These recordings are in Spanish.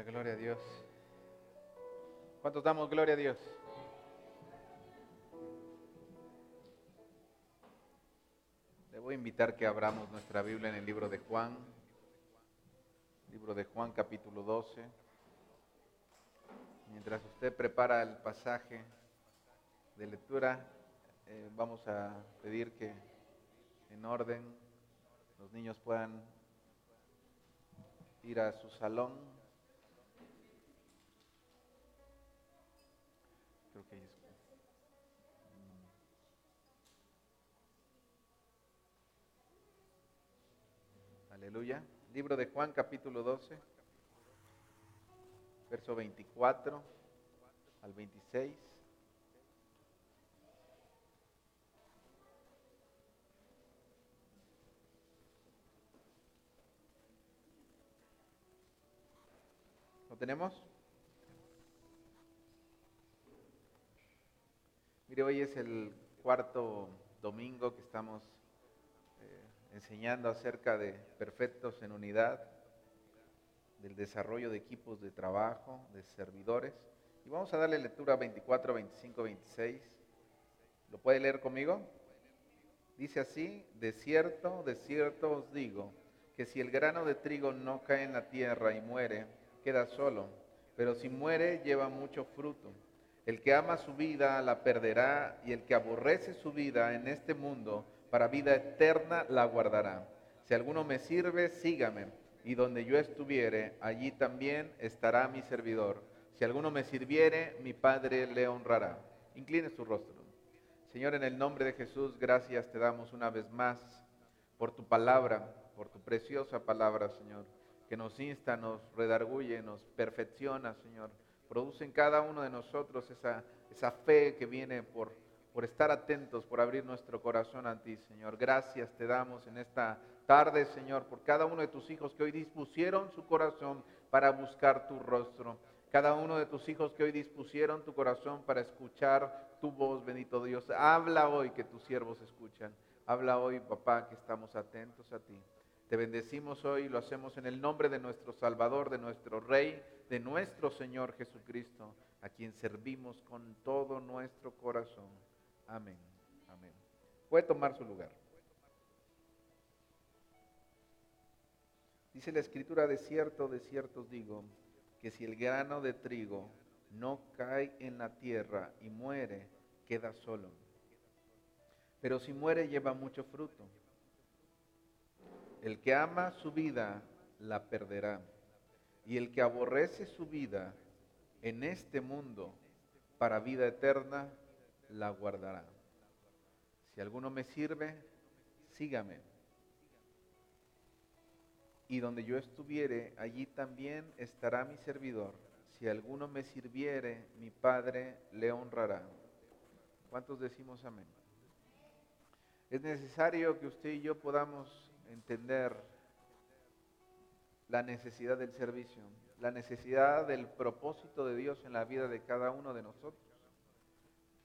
Gloria a Dios. ¿Cuántos damos gloria a Dios? Le voy a invitar que abramos nuestra Biblia en el libro de Juan, libro de Juan capítulo 12. Mientras usted prepara el pasaje de lectura, eh, vamos a pedir que en orden los niños puedan ir a su salón. Aleluya. Libro de Juan capítulo 12, verso 24 al 26. ¿Lo tenemos? Hoy es el cuarto domingo que estamos eh, enseñando acerca de perfectos en unidad, del desarrollo de equipos de trabajo, de servidores. Y vamos a darle lectura 24, 25, 26. ¿Lo puede leer conmigo? Dice así, de cierto, de cierto os digo, que si el grano de trigo no cae en la tierra y muere, queda solo, pero si muere lleva mucho fruto. El que ama su vida la perderá y el que aborrece su vida en este mundo para vida eterna la guardará. Si alguno me sirve, sígame, y donde yo estuviere, allí también estará mi servidor. Si alguno me sirviere, mi Padre le honrará. Incline su rostro. Señor, en el nombre de Jesús, gracias te damos una vez más por tu palabra, por tu preciosa palabra, Señor, que nos insta, nos redarguye, nos perfecciona, Señor. Produce en cada uno de nosotros esa, esa fe que viene por, por estar atentos, por abrir nuestro corazón a ti, Señor. Gracias te damos en esta tarde, Señor, por cada uno de tus hijos que hoy dispusieron su corazón para buscar tu rostro. Cada uno de tus hijos que hoy dispusieron tu corazón para escuchar tu voz, bendito Dios. Habla hoy que tus siervos escuchan. Habla hoy, papá, que estamos atentos a ti. Te bendecimos hoy y lo hacemos en el nombre de nuestro Salvador, de nuestro Rey, de nuestro Señor Jesucristo, a quien servimos con todo nuestro corazón. Amén. Amén. Puede tomar su lugar. Dice la escritura, de cierto, de cierto digo, que si el grano de trigo no cae en la tierra y muere, queda solo. Pero si muere, lleva mucho fruto. El que ama su vida, la perderá. Y el que aborrece su vida en este mundo, para vida eterna, la guardará. Si alguno me sirve, sígame. Y donde yo estuviere, allí también estará mi servidor. Si alguno me sirviere, mi Padre le honrará. ¿Cuántos decimos amén? Es necesario que usted y yo podamos entender la necesidad del servicio, la necesidad del propósito de Dios en la vida de cada uno de nosotros.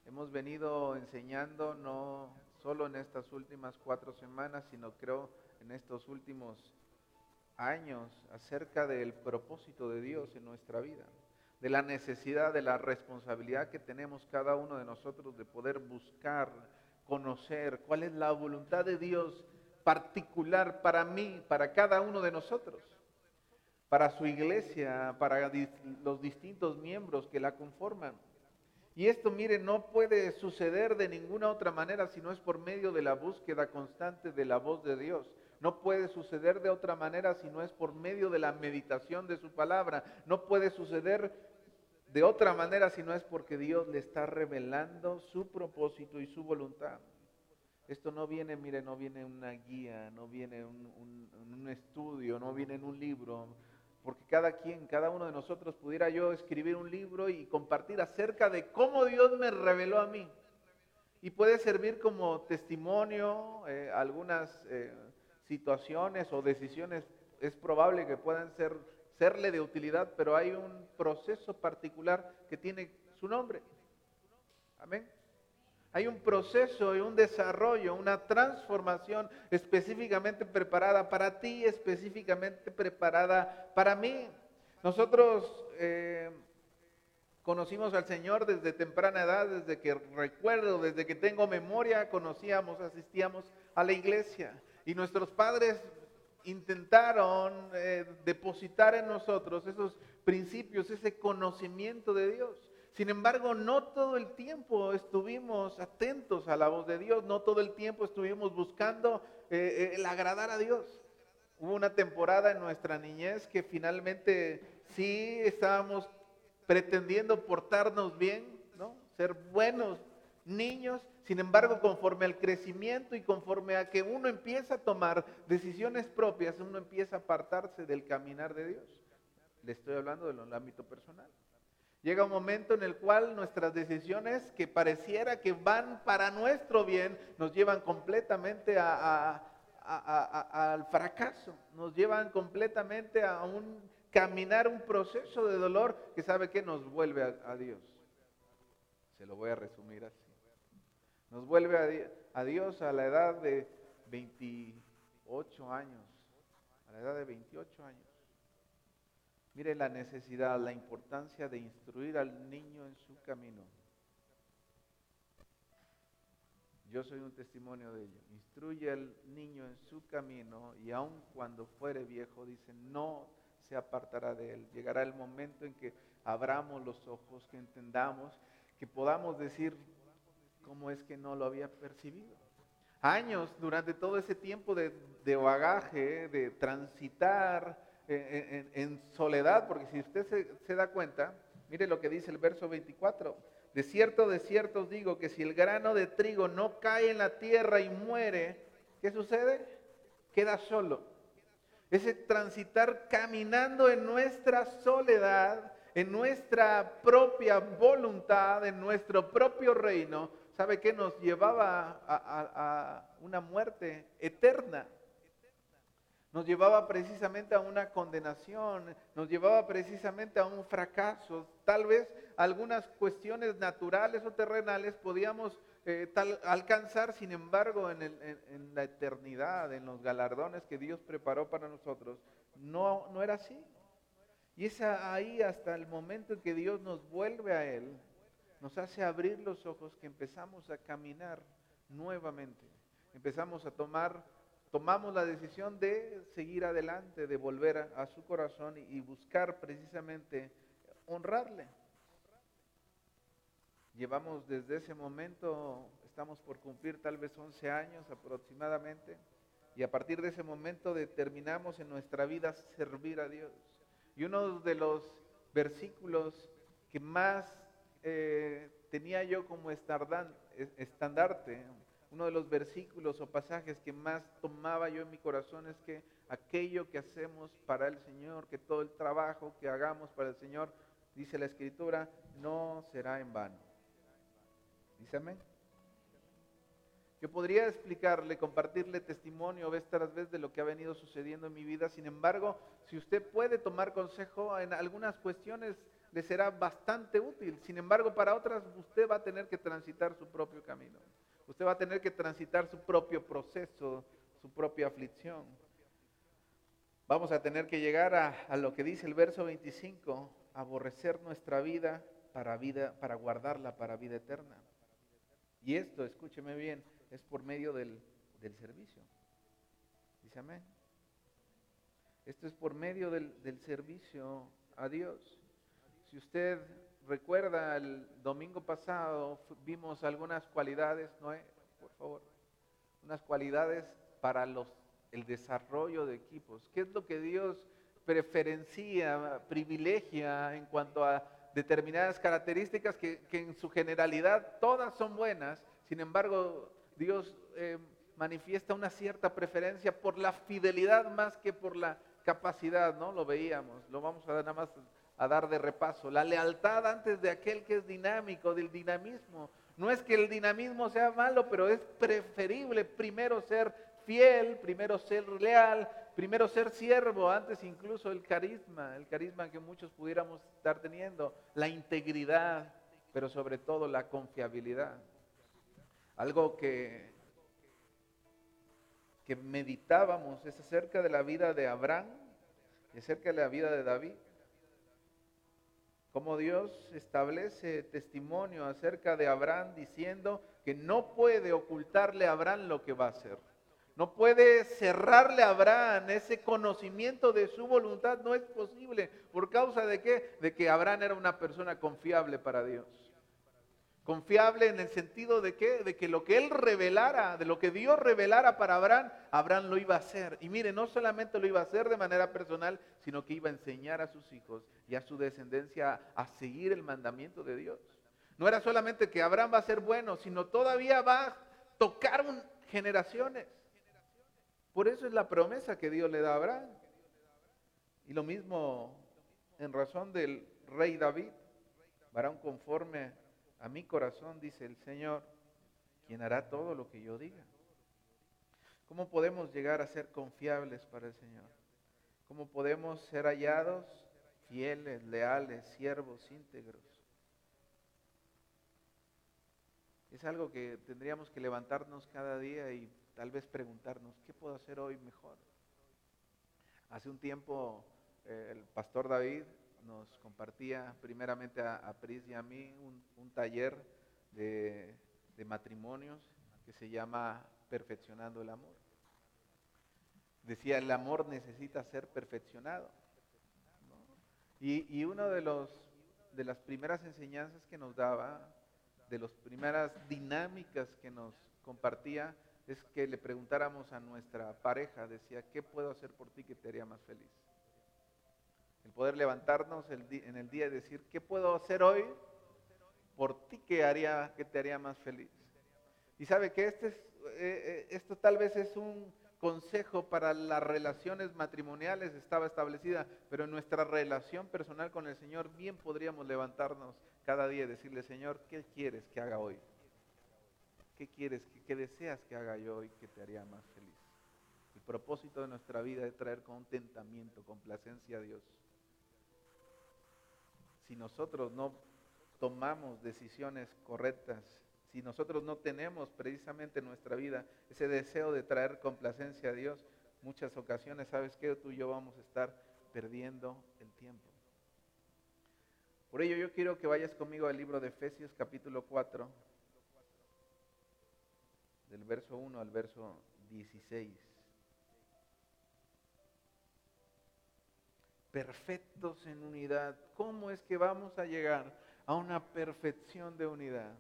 Hemos venido enseñando no solo en estas últimas cuatro semanas, sino creo en estos últimos años acerca del propósito de Dios en nuestra vida, de la necesidad, de la responsabilidad que tenemos cada uno de nosotros de poder buscar, conocer cuál es la voluntad de Dios particular para mí, para cada uno de nosotros, para su iglesia, para los distintos miembros que la conforman. Y esto, mire, no puede suceder de ninguna otra manera si no es por medio de la búsqueda constante de la voz de Dios. No puede suceder de otra manera si no es por medio de la meditación de su palabra. No puede suceder de otra manera si no es porque Dios le está revelando su propósito y su voluntad. Esto no viene, mire, no viene una guía, no viene un, estudio, no viene en un libro, porque cada quien, cada uno de nosotros pudiera yo escribir un libro y compartir acerca de cómo Dios me reveló a mí. Y puede servir como testimonio eh, algunas eh, situaciones o decisiones, es probable que puedan ser, serle de utilidad, pero hay un proceso particular que tiene su nombre. Amén. Hay un proceso y un desarrollo, una transformación específicamente preparada para ti, específicamente preparada para mí. Nosotros eh, conocimos al Señor desde temprana edad, desde que recuerdo, desde que tengo memoria, conocíamos, asistíamos a la iglesia. Y nuestros padres intentaron eh, depositar en nosotros esos principios, ese conocimiento de Dios. Sin embargo, no todo el tiempo estuvimos atentos a la voz de Dios, no todo el tiempo estuvimos buscando eh, el agradar a Dios. Hubo una temporada en nuestra niñez que finalmente sí estábamos pretendiendo portarnos bien, ¿no? Ser buenos niños. Sin embargo, conforme al crecimiento y conforme a que uno empieza a tomar decisiones propias, uno empieza a apartarse del caminar de Dios. Le estoy hablando del ámbito personal. Llega un momento en el cual nuestras decisiones que pareciera que van para nuestro bien, nos llevan completamente al fracaso, nos llevan completamente a un caminar un proceso de dolor que sabe que nos vuelve a, Dios. Se lo voy a resumir así. Nos vuelve a Dios a la edad de 28 años, a la edad de 28 años. Mire la necesidad, la importancia de instruir al niño en su camino. Yo soy un testimonio de ello. Instruye al niño en su camino y aun cuando fuere viejo, dice, no se apartará de él. Llegará el momento en que abramos los ojos, que entendamos, que podamos decir cómo es que no lo había percibido. Años durante todo ese tiempo de, bagaje, de transitar en, soledad, porque si usted se, da cuenta, mire lo que dice el verso 24 de cierto, de cierto os digo que si el grano de trigo no cae en la tierra y muere, ¿qué sucede? Queda solo. Ese transitar caminando en nuestra soledad, en nuestra propia voluntad, en nuestro propio reino, ¿sabe qué? Nos llevaba a una muerte eterna nos llevaba precisamente a una condenación, nos llevaba precisamente a un fracaso. Tal vez algunas cuestiones naturales o terrenales podíamos eh, alcanzar, sin embargo, en, la eternidad, en los galardones que Dios preparó para nosotros, no, no era así. Y es ahí hasta el momento en que Dios nos vuelve a Él, nos hace abrir los ojos que empezamos a caminar nuevamente, empezamos a tomar tomamos la decisión de seguir adelante, de volver a, su corazón y, buscar precisamente honrarle. Llevamos desde ese momento, estamos por cumplir tal vez 11 años aproximadamente, y a partir de ese momento determinamos en nuestra vida servir a Dios. Y uno de los versículos que más eh, tenía yo como estandarte, uno de los versículos o pasajes que más tomaba yo en mi corazón es que aquello que hacemos para el Señor, que todo el trabajo que hagamos para el Señor, dice la Escritura, no será en vano. Dice amén. Yo podría explicarle, compartirle testimonio vez tras vez de lo que ha venido sucediendo en mi vida. Sin embargo, si usted puede tomar consejo en algunas cuestiones, le será bastante útil. Sin embargo, para otras usted va a tener que transitar su propio camino. Usted va a tener que transitar su propio proceso, su propia aflicción. Vamos a tener que llegar a, lo que dice el verso 25, aborrecer nuestra vida para, vida para guardarla para vida eterna. Y esto, escúcheme bien, es por medio del, del servicio. Dice amén. Esto es por medio del, del servicio a Dios. Si usted recuerda, el domingo pasado vimos algunas cualidades, Noé, por favor, unas cualidades para los, el desarrollo de equipos. ¿Qué es lo que Dios preferencia, privilegia en cuanto a determinadas características que, en su generalidad todas son buenas, sin embargo Dios eh, manifiesta una cierta preferencia por la fidelidad más que por la capacidad, ¿no? Lo veíamos, lo vamos a dar nada más a dar de repaso. La lealtad antes de aquel que es dinámico, del dinamismo. No es que el dinamismo sea malo, pero es preferible primero ser fiel, primero ser leal, primero ser siervo, antes incluso el carisma, el carisma que muchos pudiéramos estar teniendo, la integridad, pero sobre todo la confiabilidad. Algo que, que meditábamos es acerca de la vida de Abraham y acerca de la vida de David. Como Dios establece testimonio acerca de Abraham diciendo que no puede ocultarle a Abraham lo que va a hacer. No puede cerrarle a Abraham ese conocimiento de su voluntad, no es posible. ¿Por causa de qué? De que Abraham era una persona confiable para Dios. Confiable en el sentido de qué? De que lo que él revelara, de lo que Dios revelara para Abraham, Abraham lo iba a hacer. Y mire, no solamente lo iba a hacer de manera personal, sino que iba a enseñar a sus hijos y a su descendencia a seguir el mandamiento de Dios. No era solamente que Abraham va a ser bueno, sino todavía va a tocar generaciones. Por eso es la promesa que Dios le da a Abraham. Y lo mismo en razón del rey David, varón conforme a mi corazón, dice el Señor, quien hará todo lo que yo diga. ¿Cómo podemos llegar a ser confiables para el Señor? ¿Cómo podemos ser hallados fieles, leales, siervos, íntegros? Es algo que tendríamos que levantarnos cada día y tal vez preguntarnos, ¿qué puedo hacer hoy mejor? Hace un tiempo eh, el pastor David nos compartía primeramente a, Pris y a mí un, taller de, matrimonios que se llama Perfeccionando el Amor. Decía, el amor necesita ser perfeccionado. Y, y uno de, los, de las primeras enseñanzas que nos daba, de las primeras dinámicas que nos compartía, es que le preguntáramos a nuestra pareja, decía, ¿qué puedo hacer por ti que te haría más feliz? El poder levantarnos en el día y decir, ¿qué puedo hacer hoy por ti que, haría, que te haría más feliz? Y sabe que este es, eh, eh, esto tal vez es un consejo para las relaciones matrimoniales, estaba establecida, pero en nuestra relación personal con el Señor bien podríamos levantarnos cada día y decirle, Señor, ¿qué quieres que haga hoy? ¿Qué quieres, qué, qué deseas que haga yo hoy que te haría más feliz? El propósito de nuestra vida es traer contentamiento, complacencia a Dios si nosotros no tomamos decisiones correctas, si nosotros no tenemos precisamente en nuestra vida ese deseo de traer complacencia a Dios, muchas ocasiones, ¿sabes qué? Tú y yo vamos a estar perdiendo el tiempo. Por ello yo quiero que vayas conmigo al libro de Efesios capítulo 4, del verso 1 al verso 16. Perfectos en unidad. ¿Cómo es que vamos a llegar a una perfección de unidad?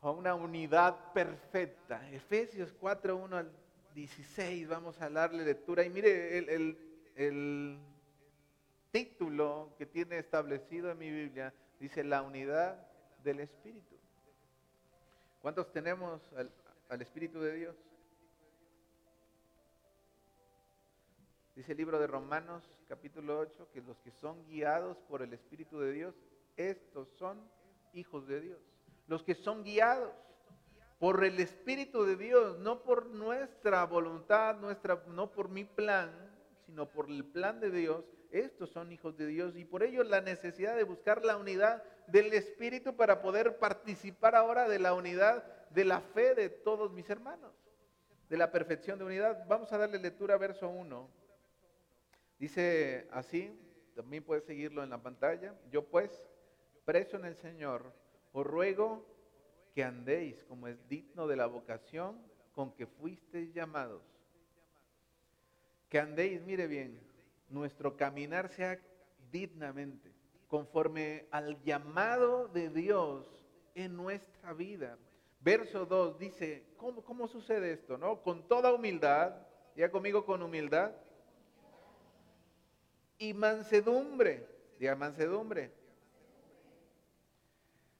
A una unidad perfecta. Efesios 4, 1 al 16, vamos a darle lectura. Y mire el, el título que tiene establecido en mi Biblia, dice la unidad del Espíritu. ¿Cuántos tenemos al, al Espíritu de Dios? Dice el libro de Romanos capítulo 8 que los que son guiados por el Espíritu de Dios, estos son hijos de Dios. Los que son guiados por el Espíritu de Dios, no por nuestra voluntad, nuestra, no por mi plan, sino por el plan de Dios, estos son hijos de Dios y por ello la necesidad de buscar la unidad del Espíritu para poder participar ahora de la unidad de la fe de todos mis hermanos, de la perfección de unidad. Vamos a darle lectura a verso 1. Dice así, también puedes seguirlo en la pantalla. Yo pues, preso en el Señor, os ruego que andéis como es digno de la vocación con que fuisteis llamados. Que andéis, mire bien, nuestro caminar sea dignamente, conforme al llamado de Dios en nuestra vida. Verso 2 dice, ¿cómo, cómo sucede esto? ¿No? Con toda humildad, ya conmigo con humildad y mansedumbre. Diga mansedumbre.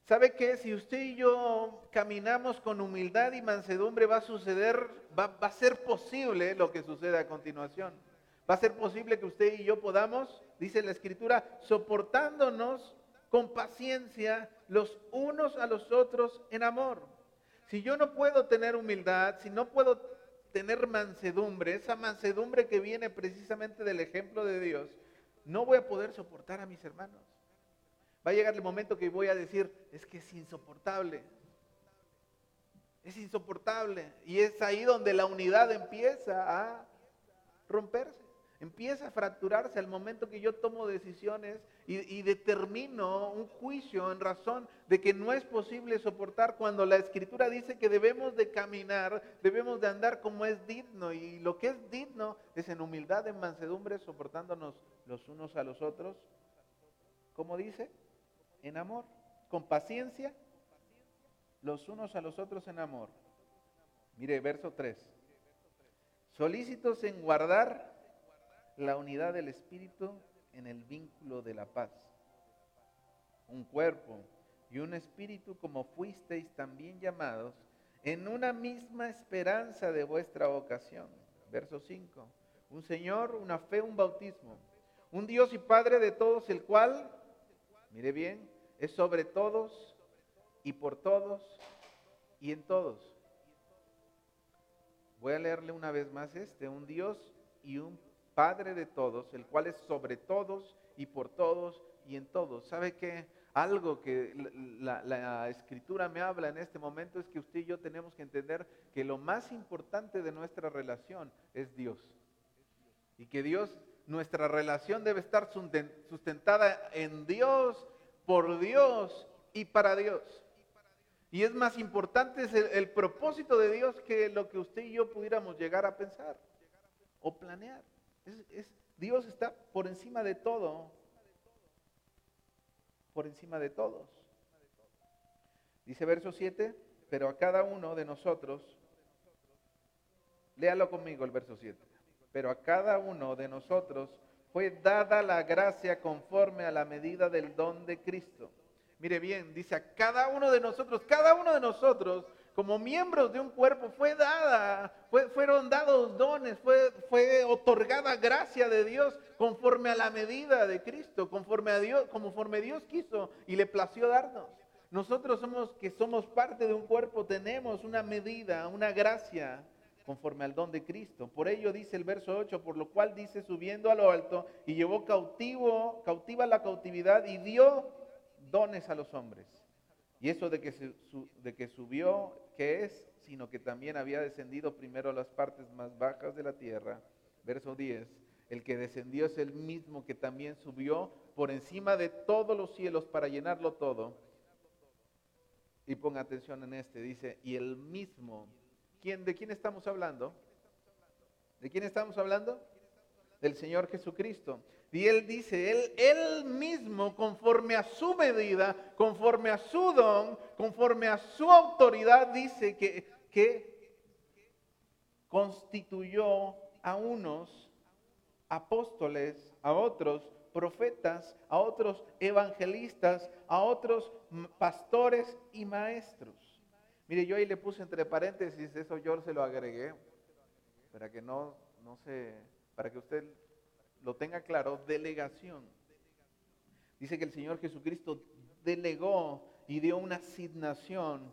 ¿Sabe qué? Si usted y yo caminamos con humildad y mansedumbre, va a suceder, va, a ser posible lo que sucede a continuación. Va a ser posible que usted y yo podamos, dice la Escritura, soportándonos con paciencia los unos a los otros en amor. Si yo no puedo tener humildad, si no puedo tener mansedumbre, esa mansedumbre que viene precisamente del ejemplo de Dios, no voy a poder soportar a mis hermanos. Va a llegar el momento que voy a decir, es que es insoportable. Es insoportable. Y es ahí donde la unidad empieza a romperse. Empieza a fracturarse al momento que yo tomo decisiones y, determino un juicio en razón de que no es posible soportar cuando la escritura dice que debemos de caminar, debemos de andar como es digno y lo que es digno es en humildad, en mansedumbre, soportándonos los unos a los otros. ¿Cómo dice? En amor, con paciencia, los unos a los otros en amor. Mire, verso 3. Solícitos en guardar la unidad del Espíritu en el vínculo de la paz. Un cuerpo y un espíritu como fuisteis también llamados en una misma esperanza de vuestra vocación. Verso 5. Un Señor, una fe, un bautismo. Un Dios y Padre de todos, el cual, mire bien, es sobre todos y por todos y en todos. Voy a leerle una vez más este, un Dios y un Padre de todos, el cual es sobre todos y por todos y en todos. ¿Sabe qué? Algo que la, escritura me habla en este momento es que usted y yo tenemos que entender que lo más importante de nuestra relación es Dios. Y que Dios, nuestra relación debe estar sustentada en Dios, por Dios y para Dios. Y es más importante el, propósito de Dios que lo que usted y yo pudiéramos llegar a pensar o planear. Dios está por encima de todo. Por encima de todos. Dice verso 7, pero a cada uno de nosotros, léalo conmigo el verso 7, pero a cada uno de nosotros fue dada la gracia conforme a la medida del don de Cristo. Mire bien, dice a cada uno de nosotros, cada uno de nosotros como miembros de un cuerpo fue dada, fueron dados dones, fue, fue otorgada gracia de Dios conforme a la medida de Cristo, conforme a Dios, conforme Dios quiso y le plació darnos. Nosotros somos que somos parte de un cuerpo, tenemos una medida, una gracia conforme al don de Cristo. Por ello dice el verso 8, por lo cual dice subiendo a lo alto y llevó cautivo, cautiva la cautividad y dio dones a los hombres. Y eso de que, de que subió, ¿qué es? Sino que también había descendido primero a las partes más bajas de la tierra. Verso 10. El que descendió es el mismo que también subió por encima de todos los cielos para llenarlo todo. Y ponga atención en este, dice, y el mismo. ¿Quién, ¿De quién estamos hablando? ¿De quién estamos hablando? Del Señor Jesucristo. Y él dice, él, él mismo, conforme a su medida, conforme a su don, conforme a su autoridad, dice que, que constituyó a unos apóstoles, a otros profetas, a otros evangelistas, a otros pastores y maestros. Mire, yo ahí le puse entre paréntesis, eso yo se lo agregué, para que no, no se, para que usted lo tenga claro, delegación. Dice que el Señor Jesucristo delegó y dio una asignación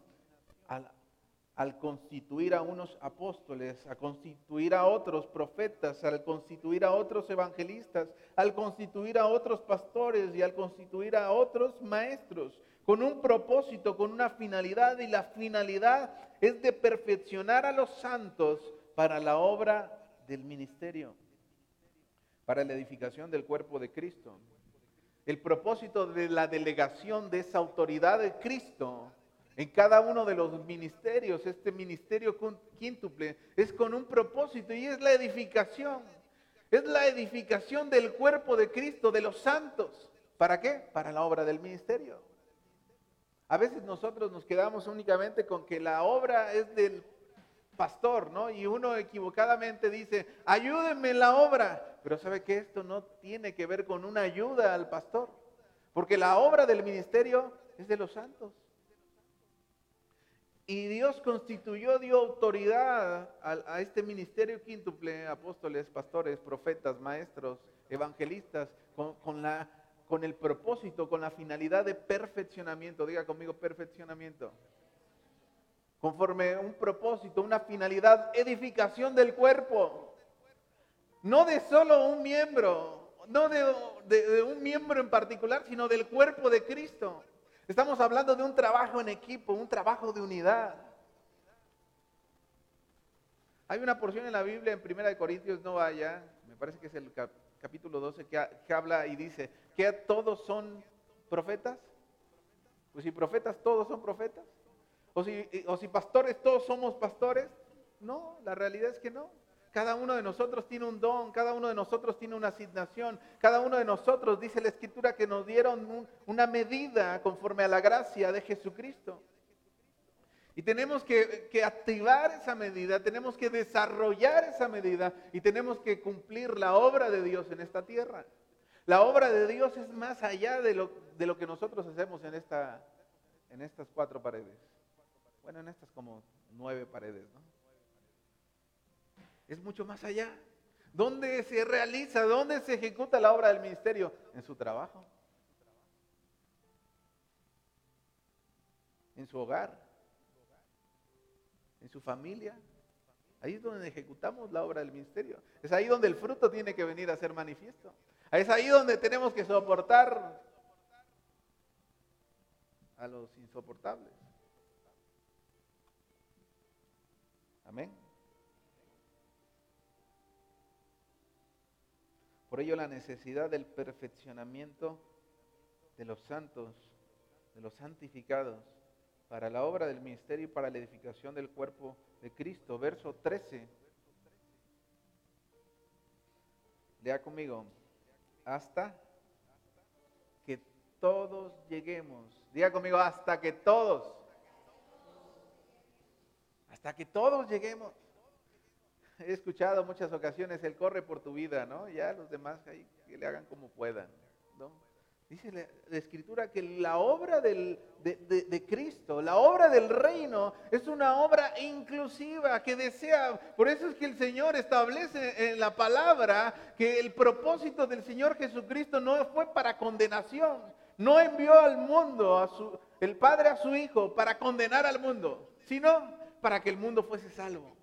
al, constituir a unos apóstoles, a constituir a otros profetas, al constituir a otros evangelistas, al constituir a otros pastores y al constituir a otros maestros, con un propósito, con una finalidad, y la finalidad es de perfeccionar a los santos para la obra del ministerio para la edificación del cuerpo de Cristo. El propósito de la delegación de esa autoridad de Cristo en cada uno de los ministerios, este ministerio quíntuple, es con un propósito y es la edificación. Es la edificación del cuerpo de Cristo, de los santos. ¿Para qué? Para la obra del ministerio. A veces nosotros nos quedamos únicamente con que la obra es del pastor, ¿no? Y uno equivocadamente dice, ayúdenme en la obra. Pero sabe que esto no tiene que ver con una ayuda al pastor, porque la obra del ministerio es de los santos. Y Dios constituyó, dio autoridad a, este ministerio quíntuple, apóstoles, pastores, profetas, maestros, evangelistas, con, con el propósito, con la finalidad de perfeccionamiento. Diga conmigo, perfeccionamiento conforme un propósito, una finalidad, edificación del cuerpo. No de solo un miembro, no de, un miembro en particular, sino del cuerpo de Cristo. Estamos hablando de un trabajo en equipo, un trabajo de unidad. Hay una porción en la Biblia en 1 Corintios, no vaya, me parece que es el capítulo 12, que, que habla y dice, que todos son profetas. Pues si profetas todos son profetas. O si, o si pastores todos somos pastores. No, la realidad es que no. Cada uno de nosotros tiene un don, cada uno de nosotros tiene una asignación, cada uno de nosotros, dice la escritura, que nos dieron una medida conforme a la gracia de Jesucristo. Y tenemos que, activar esa medida, tenemos que desarrollar esa medida y tenemos que cumplir la obra de Dios en esta tierra. La obra de Dios es más allá de lo, que nosotros hacemos en, en estas cuatro paredes. Bueno, en estas como nueve paredes, ¿no? Es mucho más allá. ¿Dónde se realiza? ¿Dónde se ejecuta la obra del ministerio? En su trabajo. En su hogar. En su familia. Ahí es donde ejecutamos la obra del ministerio. Es ahí donde el fruto tiene que venir a ser manifiesto. Es ahí donde tenemos que soportar a los insoportables. Amén. Por ello la necesidad del perfeccionamiento de los santos, de los santificados, para la obra del ministerio y para la edificación del cuerpo de Cristo. Verso 13. Lea conmigo hasta que todos lleguemos. Diga conmigo, hasta que todos. Hasta que todos lleguemos. He escuchado muchas ocasiones, Él corre por tu vida, ¿no? Ya los demás ahí que le hagan como puedan, ¿no? Dice la, escritura que la obra de, de, Cristo, la obra del reino, es una obra inclusiva que desea. Por eso es que el Señor establece en la palabra que el propósito del Señor Jesucristo no fue para condenación. No envió al mundo, a su, el Padre a su Hijo, para condenar al mundo, sino para que el mundo fuese salvo.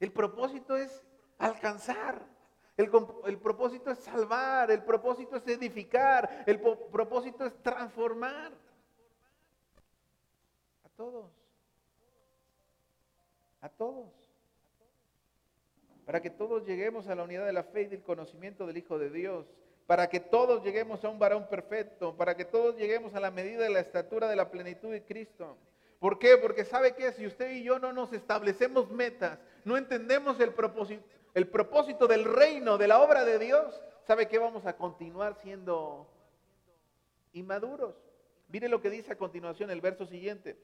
El propósito es alcanzar el, propósito es salvar, el propósito es edificar, el propósito es transformar a todos. A todos. Para que todos lleguemos a la unidad de la fe y del conocimiento del Hijo de Dios. Para que todos lleguemos a un varón perfecto. Para que todos lleguemos a la medida de la estatura de la plenitud de Cristo. ¿Por qué? Porque sabe que si usted y yo no nos establecemos metas, no entendemos el propósito, el propósito del reino, de la obra de Dios, sabe que vamos a continuar siendo inmaduros. Mire lo que dice a continuación el verso siguiente.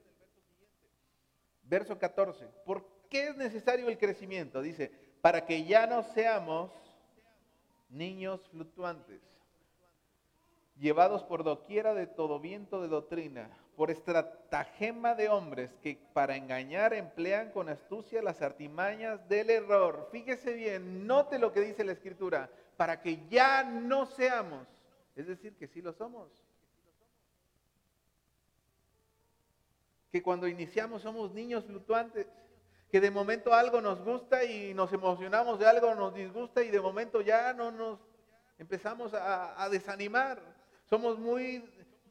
Verso 14. ¿Por qué es necesario el crecimiento? Dice, para que ya no seamos niños fluctuantes, llevados por doquiera de todo viento de doctrina por estratagema de hombres que para engañar emplean con astucia las artimañas del error. Fíjese bien, note lo que dice la escritura, para que ya no seamos, es decir, que sí lo somos. Que cuando iniciamos somos niños fluctuantes, que de momento algo nos gusta y nos emocionamos de algo, nos disgusta y de momento ya no nos empezamos a, a desanimar. Somos muy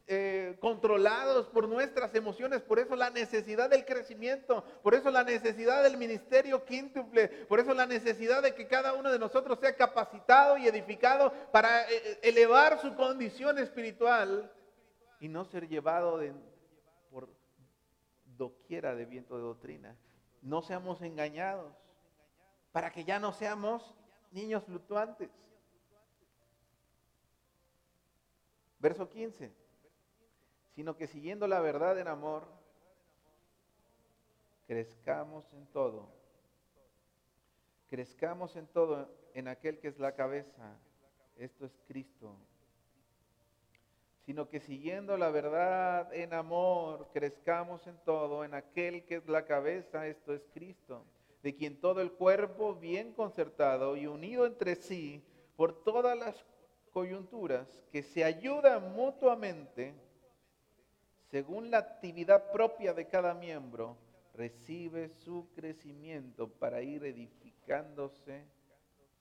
eh, controlados por nuestras emociones, por eso la necesidad del crecimiento, por eso la necesidad del ministerio quíntuple, por eso la necesidad de que cada uno de nosotros sea capacitado y edificado para eh, eh, elevar su condición espiritual y no ser llevado por doquiera de viento de doctrina. No seamos engañados, para que ya no seamos niños fluctuantes. Verso 15 sino que siguiendo la verdad en amor, crezcamos en todo. Crezcamos en todo en aquel que es la cabeza, esto es Cristo. Sino que siguiendo la verdad en amor, crezcamos en todo en aquel que es la cabeza, esto es Cristo, de quien todo el cuerpo bien concertado y unido entre sí por todas las coyunturas, que se ayudan mutuamente, según la actividad propia de cada miembro, recibe su crecimiento para ir edificándose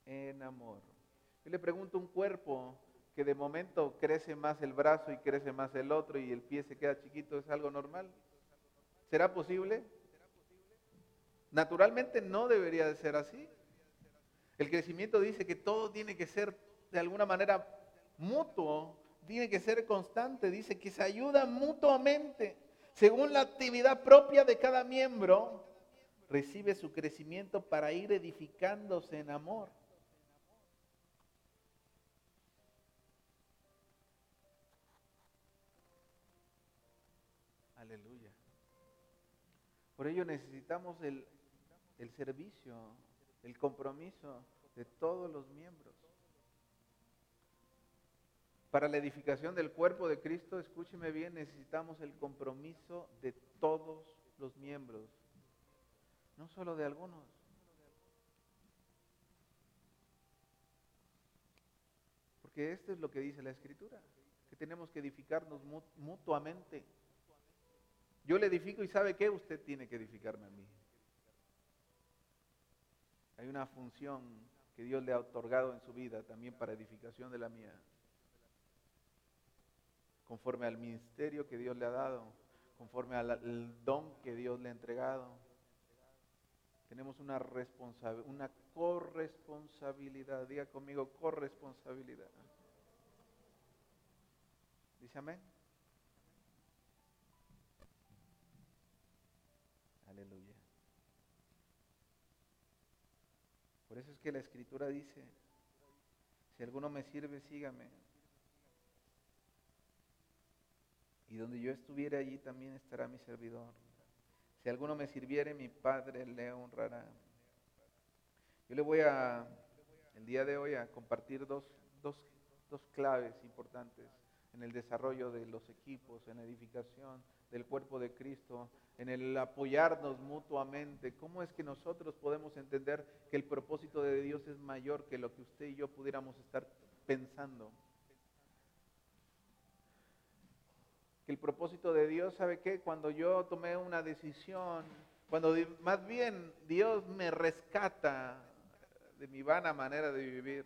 en amor. Yo le pregunto un cuerpo que de momento crece más el brazo y crece más el otro y el pie se queda chiquito, ¿es algo normal? ¿Será posible? Naturalmente no debería de ser así. El crecimiento dice que todo tiene que ser de alguna manera mutuo, tiene que ser constante, dice que se ayuda mutuamente. Según la actividad propia de cada miembro, recibe su crecimiento para ir edificándose en amor. Aleluya. Por ello necesitamos el, el servicio, el compromiso de todos los miembros. Para la edificación del cuerpo de Cristo, escúcheme bien, necesitamos el compromiso de todos los miembros, no solo de algunos. Porque esto es lo que dice la Escritura, que tenemos que edificarnos mutuamente. Yo le edifico y sabe qué, usted tiene que edificarme a mí. Hay una función que Dios le ha otorgado en su vida también para edificación de la mía conforme al ministerio que Dios le ha dado, conforme al don que Dios le ha entregado. Tenemos una, responsabilidad, una corresponsabilidad. Diga conmigo, corresponsabilidad. ¿Dice amén? Aleluya. Por eso es que la escritura dice, si alguno me sirve, sígame. Y donde yo estuviera allí también estará mi servidor. Si alguno me sirviere, mi Padre le honrará. Yo le voy a, el día de hoy, a compartir dos, dos, dos claves importantes en el desarrollo de los equipos, en la edificación del cuerpo de Cristo, en el apoyarnos mutuamente. ¿Cómo es que nosotros podemos entender que el propósito de Dios es mayor que lo que usted y yo pudiéramos estar pensando? Que el propósito de Dios, ¿sabe qué? Cuando yo tomé una decisión, cuando más bien Dios me rescata de mi vana manera de vivir,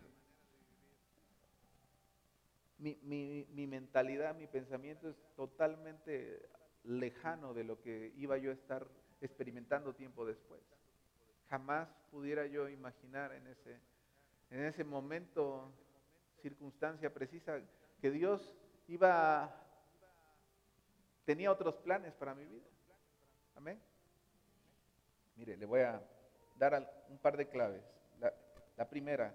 mi, mi, mentalidad, mi pensamiento es totalmente lejano de lo que iba yo a estar experimentando tiempo después. Jamás pudiera yo imaginar en ese, en ese momento, circunstancia precisa, que Dios iba tenía otros planes para mi vida. Amén. Mire, le voy a dar un par de claves. La, primera,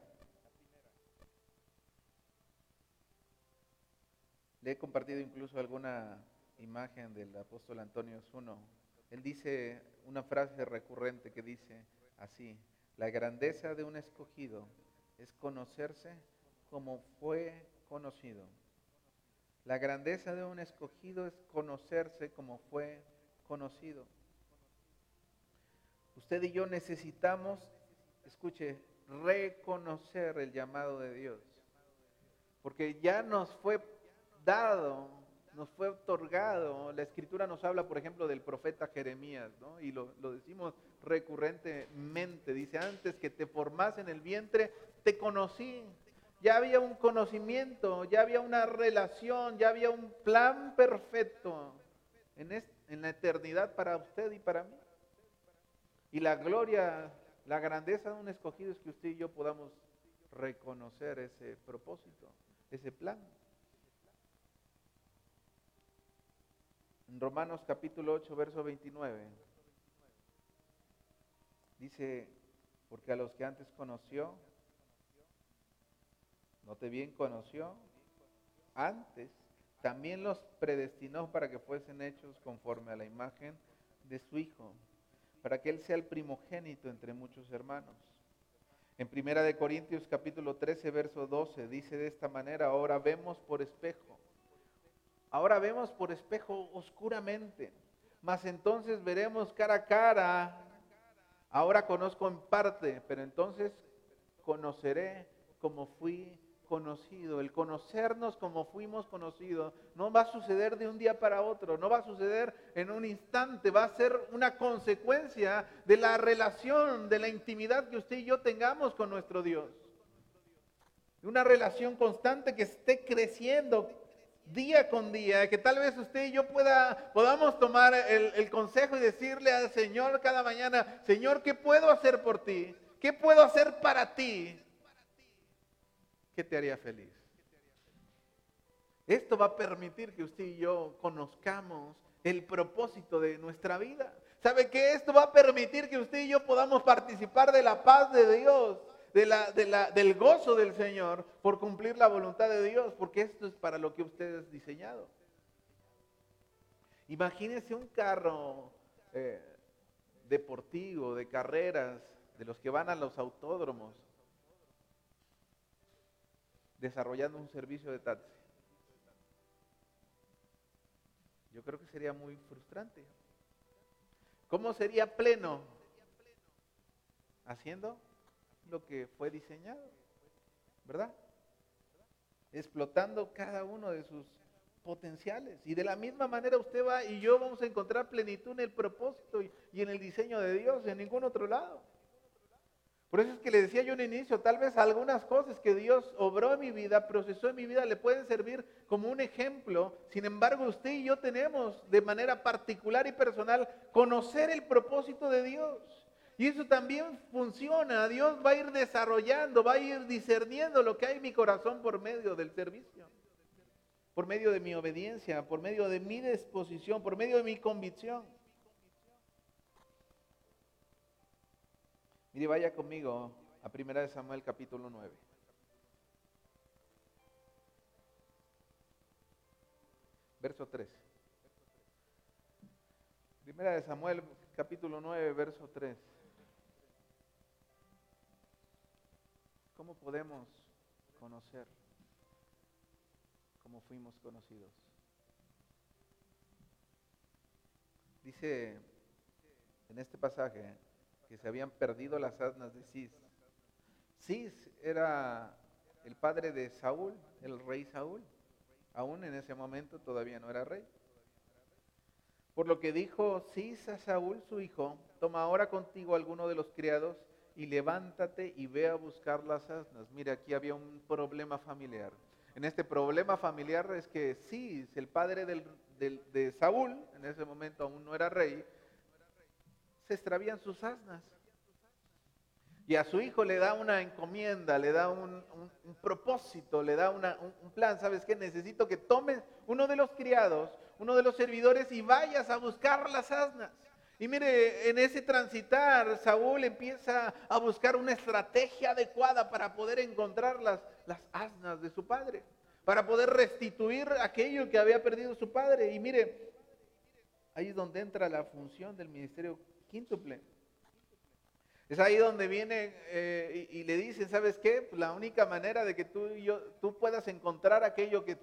le he compartido incluso alguna imagen del apóstol Antonio Zuno. Él dice una frase recurrente que dice así, la grandeza de un escogido es conocerse como fue conocido. La grandeza de un escogido es conocerse como fue conocido. Usted y yo necesitamos, escuche, reconocer el llamado de Dios. Porque ya nos fue dado, nos fue otorgado. La escritura nos habla, por ejemplo, del profeta Jeremías, ¿no? Y lo, lo decimos recurrentemente. Dice, antes que te formas en el vientre, te conocí ya había un conocimiento, ya había una relación, ya había un plan perfecto en, la eternidad para usted y para mí. Y la gloria, la grandeza de un escogido es que usted y yo podamos reconocer ese propósito, ese plan. En Romanos capítulo 8, verso 29, dice, porque a los que antes conoció, no te bien conoció antes, también los predestinó para que fuesen hechos conforme a la imagen de su Hijo, para que Él sea el primogénito entre muchos hermanos. En Primera de Corintios capítulo 13, verso 12, dice de esta manera, ahora vemos por espejo, ahora vemos por espejo oscuramente, mas entonces veremos cara a cara, ahora conozco en parte, pero entonces conoceré como fui conocido, el conocernos como fuimos conocidos, no va a suceder de un día para otro, no va a suceder en un instante, va a ser una consecuencia de la relación, de la intimidad que usted y yo tengamos con nuestro Dios. Una relación constante que esté creciendo día con día, que tal vez usted y yo pueda, podamos tomar el, el consejo y decirle al Señor cada mañana, Señor, ¿qué puedo hacer por ti? ¿Qué puedo hacer para ti? ¿Qué te haría feliz? Esto va a permitir que usted y yo conozcamos el propósito de nuestra vida. ¿Sabe qué? Esto va a permitir que usted y yo podamos participar de la paz de Dios, de la, del gozo del Señor por cumplir la voluntad de Dios, porque esto es para lo que usted es diseñado. Imagínese un carro eh, deportivo, de carreras, de los que van a los autódromos, desarrollando un servicio de taxi. Yo creo que sería muy frustrante. ¿Cómo sería pleno? Haciendo lo que fue diseñado, ¿verdad? Explotando cada uno de sus potenciales. Y de la misma manera usted va y yo vamos a encontrar plenitud en el propósito y, en el diseño de Dios, en ningún otro lado. Por eso es que le decía yo en inicio, tal vez algunas cosas que Dios obró en mi vida, procesó en mi vida, le pueden servir como un ejemplo. Sin embargo, usted y yo tenemos de manera particular y personal conocer el propósito de Dios. Y eso también funciona. Dios va a ir desarrollando, va a ir discerniendo lo que hay en mi corazón por medio del servicio, por medio de mi obediencia, por medio de mi disposición, por medio de mi convicción. Mire, vaya conmigo a Primera de Samuel capítulo 9. Verso 3. Primera de Samuel capítulo 9, verso 3. ¿Cómo podemos conocer cómo fuimos conocidos? Dice en este pasaje, que se habían perdido las asnas de Cis. Cis era el padre de Saúl, el rey Saúl. Aún en ese momento todavía no era rey. Por lo que dijo Cis a Saúl, su hijo, toma ahora contigo alguno de los criados y levántate y ve a buscar las asnas. Mira, aquí había un problema familiar. En este problema familiar es que Cis, el padre de Saúl, en ese momento aún no era rey, se sus asnas. Y a su hijo le da una encomienda, le da un, propósito, le da un, plan. ¿Sabes qué? Necesito que tomes uno de los criados, uno de los servidores y vayas a buscar las asnas. Y mire, en ese transitar, Saúl empieza a buscar una estrategia adecuada para poder encontrar las, las asnas de su padre, para poder restituir aquello que había perdido su padre. Y mire, ahí es donde entra la función del ministerio quíntuple. Es ahí donde viene eh, y, le dicen, ¿sabes qué? Pues la única manera de que tú, y yo, tú puedas encontrar aquello que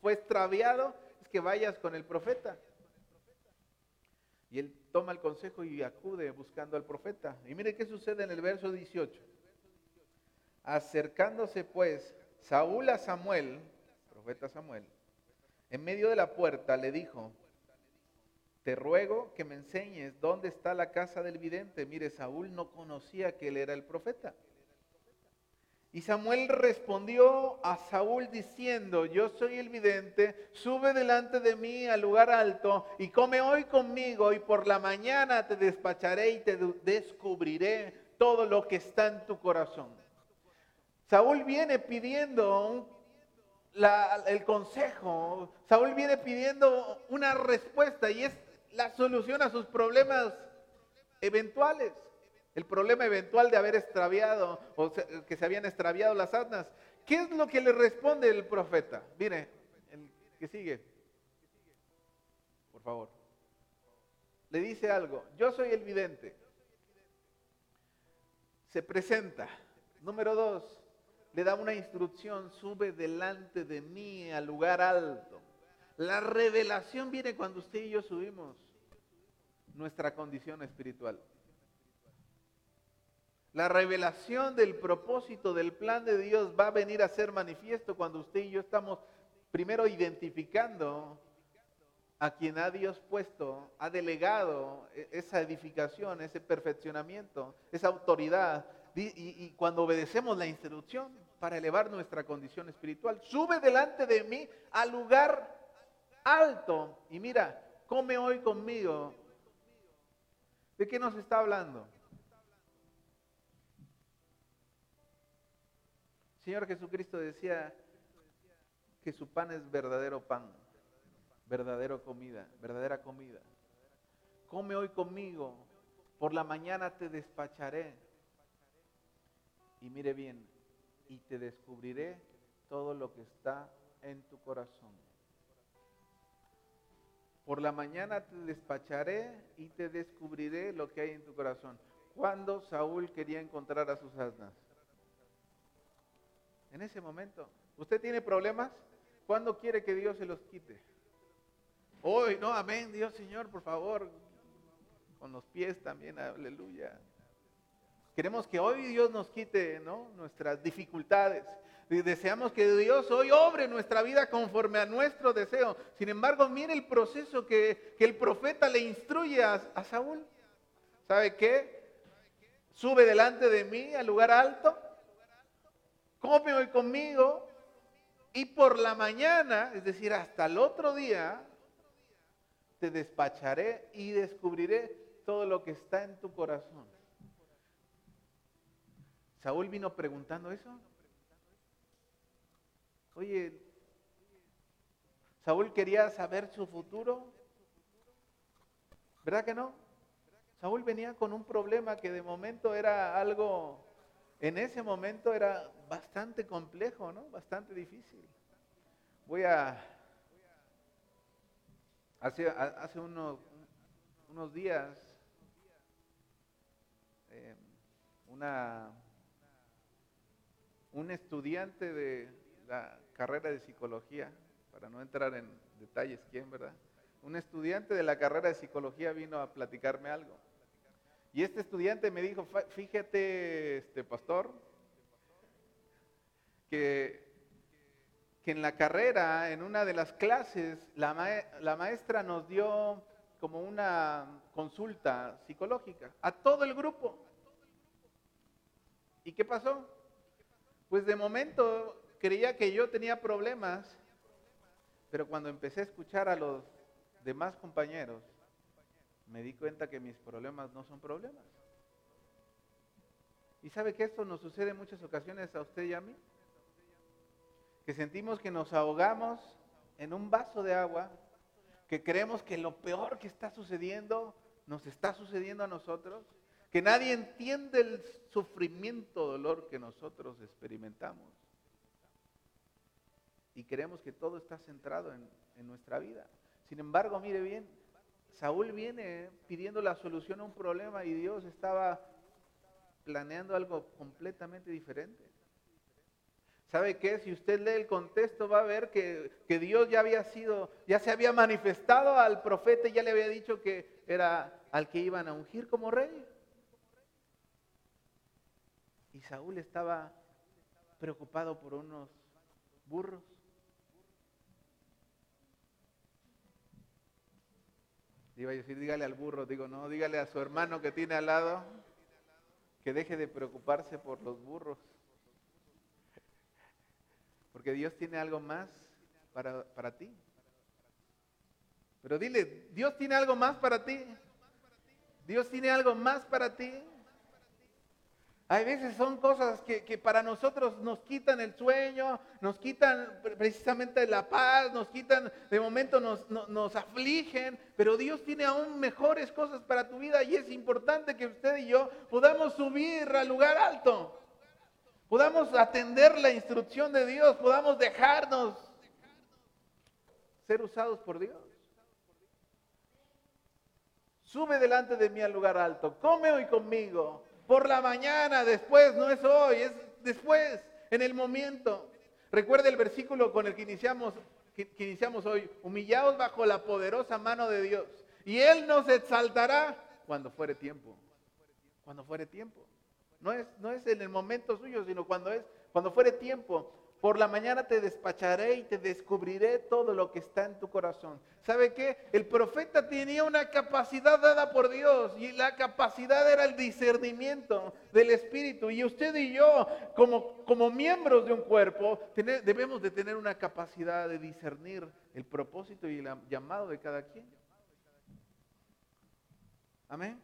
fue extraviado es que vayas con el profeta. Y él toma el consejo y acude buscando al profeta. Y mire qué sucede en el verso 18. Acercándose pues Saúl a Samuel, profeta Samuel, en medio de la puerta le dijo, te ruego que me enseñes dónde está la casa del vidente. Mire, Saúl no conocía que él era el profeta. Y Samuel respondió a Saúl diciendo, yo soy el vidente, sube delante de mí al lugar alto y come hoy conmigo y por la mañana te despacharé y te descubriré todo lo que está en tu corazón. Saúl viene pidiendo el consejo, Saúl viene pidiendo una respuesta y es la solución a sus problemas eventuales. El problema eventual de haber extraviado o que se habían extraviado las asnas. ¿Qué es lo que le responde el profeta? Mire, el que sigue. Por favor. Le dice algo. Yo soy el vidente. Se presenta. Número dos, le da una instrucción. Sube delante de mí al lugar alto. La revelación viene cuando usted y yo subimos nuestra condición espiritual. La revelación del propósito del plan de Dios va a venir a ser manifiesto cuando usted y yo estamos primero identificando a quien ha Dios puesto, ha delegado e-, esa edificación, ese perfeccionamiento, esa autoridad, y, y, cuando obedecemos la instrucción para elevar nuestra condición espiritual, sube delante de mí al lugar alto y mira, come hoy conmigo ¿De qué nos está hablando? Señor Jesucristo decía que su pan es verdadero pan, verdadero comida, verdadera comida. Come hoy conmigo, por la mañana te despacharé. Y mire bien, y te descubriré todo lo que está en tu corazón. Por la mañana te despacharé y te descubriré lo que hay en tu corazón. Cuando Saúl quería encontrar a sus asnas? En ese momento. ¿Usted tiene problemas? ¿Cuándo quiere que Dios se los quite? Hoy, no, amén, Dios Señor, por favor. Con los pies también, aleluya. Queremos que hoy Dios nos quite ¿no? nuestras dificultades. Deseamos que Dios hoy obre nuestra vida conforme a nuestro deseo. Sin embargo, mire el proceso que, el profeta le instruye a, a Saúl. ¿Sabe qué? Sube delante de mí al lugar alto, come hoy conmigo y por la mañana, es decir, hasta el otro día, te despacharé y descubriré todo lo que está en tu corazón. Saúl vino preguntando eso. Oye, Saúl quería saber su futuro. ¿Verdad que no? Saúl venía con un problema que de momento era algo, en ese momento era bastante complejo, ¿no? Bastante difícil. Voy a, hace, hace unos, días, eh, una, un estudiante de la carrera de psicología, para no entrar en detalles quién, ¿verdad? Un estudiante de la carrera de psicología vino a platicarme algo. Y este estudiante me dijo, fíjate, este pastor, que, que en la carrera, en una de las clases, la, la maestra nos dio como una consulta psicológica a todo el grupo. ¿Y qué pasó? Pues de momento creía que yo tenía problemas, pero cuando empecé a escuchar a los demás compañeros, me di cuenta que mis problemas no son problemas. Y sabe que esto nos sucede en muchas ocasiones a usted y a mí. Que sentimos que nos ahogamos en un vaso de agua, que creemos que lo peor que está sucediendo nos está sucediendo a nosotros, que nadie entiende el sufrimiento, dolor que nosotros experimentamos y creemos que todo está centrado en, nuestra vida. Sin embargo, mire bien, Saúl viene pidiendo la solución a un problema y Dios estaba planeando algo completamente diferente. ¿Sabe qué? Si usted lee el contexto va a ver que, que, Dios ya había sido, ya se había manifestado al profeta y ya le había dicho que era al que iban a ungir como rey. Y Saúl estaba preocupado por unos burros. Iba a decir, dígale al burro, digo, no, dígale a su hermano que tiene al lado que deje de preocuparse por los burros. Porque Dios tiene algo más para, para ti. Pero dile, Dios tiene algo más para ti. Dios tiene algo más para ti. Hay veces son cosas que, para nosotros nos quitan el sueño, nos quitan precisamente la paz, nos quitan, de momento nos, nos afligen, pero Dios tiene aún mejores cosas para tu vida y es importante que usted y yo podamos subir al lugar alto, podamos atender la instrucción de Dios, podamos dejarnos ser usados por Dios. Sube delante de mí al lugar alto, come hoy conmigo por la mañana, después, no es hoy, es después, en el momento. Recuerde el versículo con el que iniciamos, que, iniciamos hoy. Humillaos bajo la poderosa mano de Dios. Y Él nos exaltará cuando fuere tiempo. Cuando fuere tiempo. No es, no es en el momento suyo, sino cuando es, cuando fuere tiempo. Por la mañana te despacharé y te descubriré todo lo que está en tu corazón. ¿Sabe qué? El profeta tenía una capacidad dada por Dios y la capacidad era el discernimiento del Espíritu. Y usted y yo, como, como miembros de un cuerpo, debemos de tener una capacidad de discernir el propósito y el llamado de cada quien. Amén.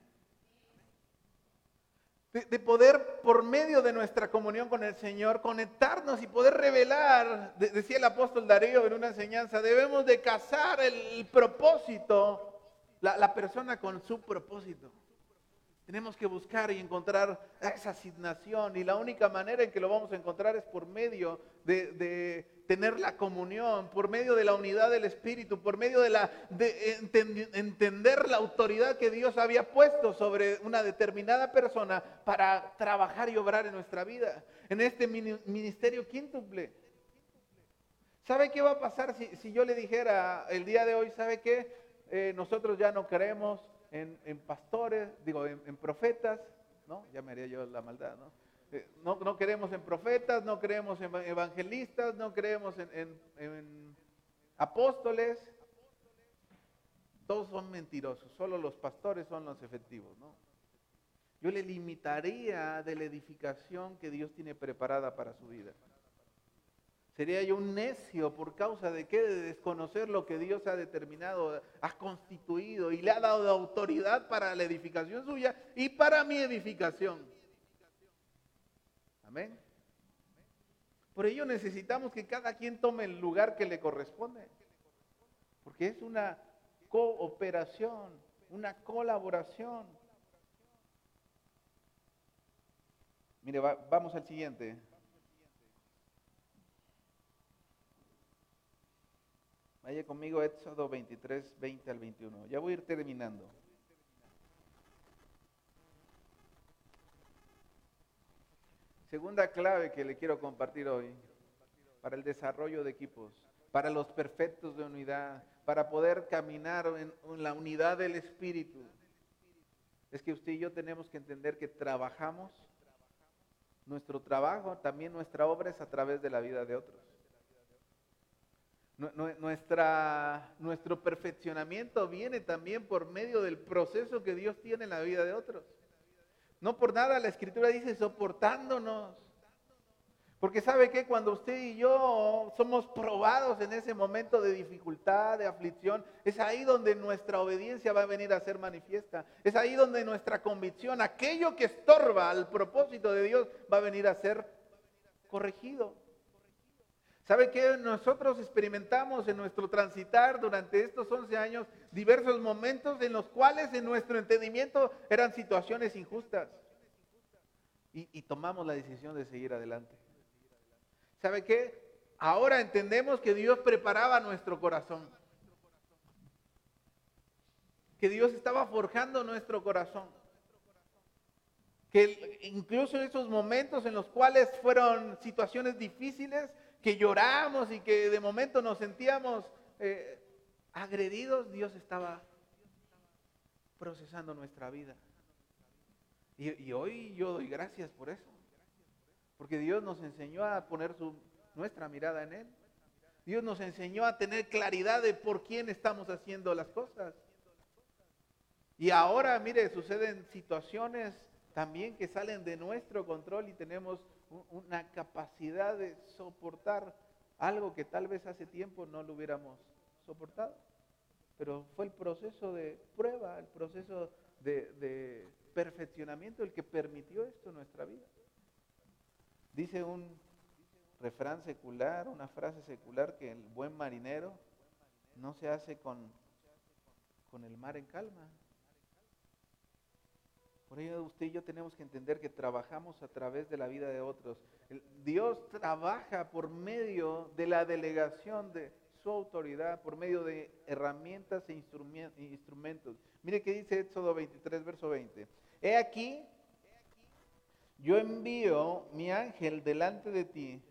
De, poder, por medio de nuestra comunión con el Señor, conectarnos y poder revelar, decía el apóstol Darío en una enseñanza, debemos de casar el, propósito, la persona con su propósito. Tenemos que buscar y encontrar esa asignación y la única manera en que lo vamos a encontrar es por medio de, tener la comunión, por medio de la unidad del Espíritu, por medio de, la, de entender la autoridad que Dios había puesto sobre una determinada persona para trabajar y obrar en nuestra vida, en este ministerio quíntuple. ¿Sabe qué va a pasar si, yo le dijera el día de hoy, ¿sabe qué? Eh, nosotros ya no queremos en, pastores, digo, en, profetas, ¿no? Ya me haría yo la maldad, ¿no? Eh, no, no creemos en profetas, no creemos en evangelistas, no creemos en, apóstoles. Todos son mentirosos, solo los pastores son los efectivos, ¿no? Yo le limitaría de la edificación que Dios tiene preparada para su vida. Sería yo un necio por causa de qué? De desconocer lo que Dios ha determinado, ha constituido y le ha dado autoridad para la edificación suya y para mi edificación. Amén. Por ello necesitamos que cada quien tome el lugar que le corresponde. Porque es una cooperación, una colaboración. Mire, vamos al siguiente. Vaya conmigo Éxodo 23, 20 al 21. Ya voy a ir terminando. Segunda clave que le quiero compartir hoy para el desarrollo de equipos, para los perfectos de unidad, para poder caminar en, en la unidad del Espíritu, es que usted y yo tenemos que entender que trabajamos, nuestro trabajo, también nuestra obra es a través de la vida de otros. Nuestra, nuestro perfeccionamiento viene también por medio del proceso que Dios tiene en la vida de otros. No por nada la escritura dice soportándonos. Porque sabe que cuando usted y yo somos probados en ese momento de dificultad, de aflicción, es ahí donde nuestra obediencia va a venir a ser manifiesta. Es ahí donde nuestra convicción, aquello que estorba al propósito de Dios, va a venir a ser corregido. ¿Sabe que nosotros experimentamos en nuestro transitar durante estos 11 años diversos momentos en los cuales en nuestro entendimiento eran situaciones injustas? Y, tomamos la decisión de seguir adelante. ¿Sabe qué? Ahora entendemos que Dios preparaba nuestro corazón. Que Dios estaba forjando nuestro corazón. Que incluso en esos momentos en los cuales fueron situaciones difíciles, que lloramos y que de momento nos sentíamos eh, agredidos, Dios estaba procesando nuestra vida. Y, hoy yo doy gracias por eso. Porque Dios nos enseñó a poner su, nuestra mirada en Él. Dios nos enseñó a tener claridad de por quién estamos haciendo las cosas. Y ahora, mire, suceden situaciones también que salen de nuestro control y tenemos una capacidad de soportar algo que tal vez hace tiempo no lo hubiéramos soportado. Pero fue el proceso de prueba, el proceso de, perfeccionamiento el que permitió esto en nuestra vida. Dice un refrán secular, una frase secular, que el buen marinero no se hace con, con el mar en calma, por ello usted y yo tenemos que entender que trabajamos a través de la vida de otros. Dios trabaja por medio de la delegación de su autoridad, por medio de herramientas e instrumentos. Mire qué dice Éxodo 23, verso 20. He aquí, yo envío mi ángel delante de ti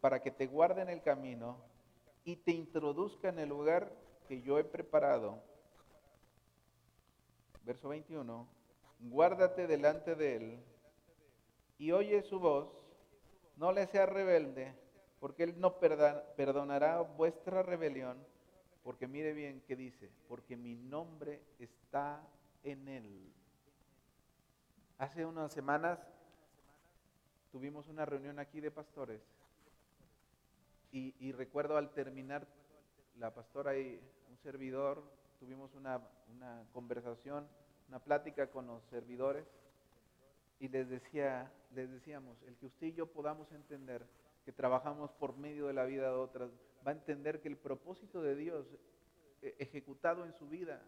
para que te guarde en el camino y te introduzca en el lugar que yo he preparado. Verso 21 guárdate delante de él y oye su voz, no le seas rebelde, porque él no perdonará vuestra rebelión, porque mire bien qué dice, porque mi nombre está en él. Hace unas semanas tuvimos una reunión aquí de pastores y, recuerdo al terminar la pastora y un servidor, tuvimos una conversación una plática con los servidores Y les decía, les decíamos, el que usted y yo podamos entender que trabajamos por medio de la vida de otras, va a entender que el propósito de Dios eh, ejecutado en su vida,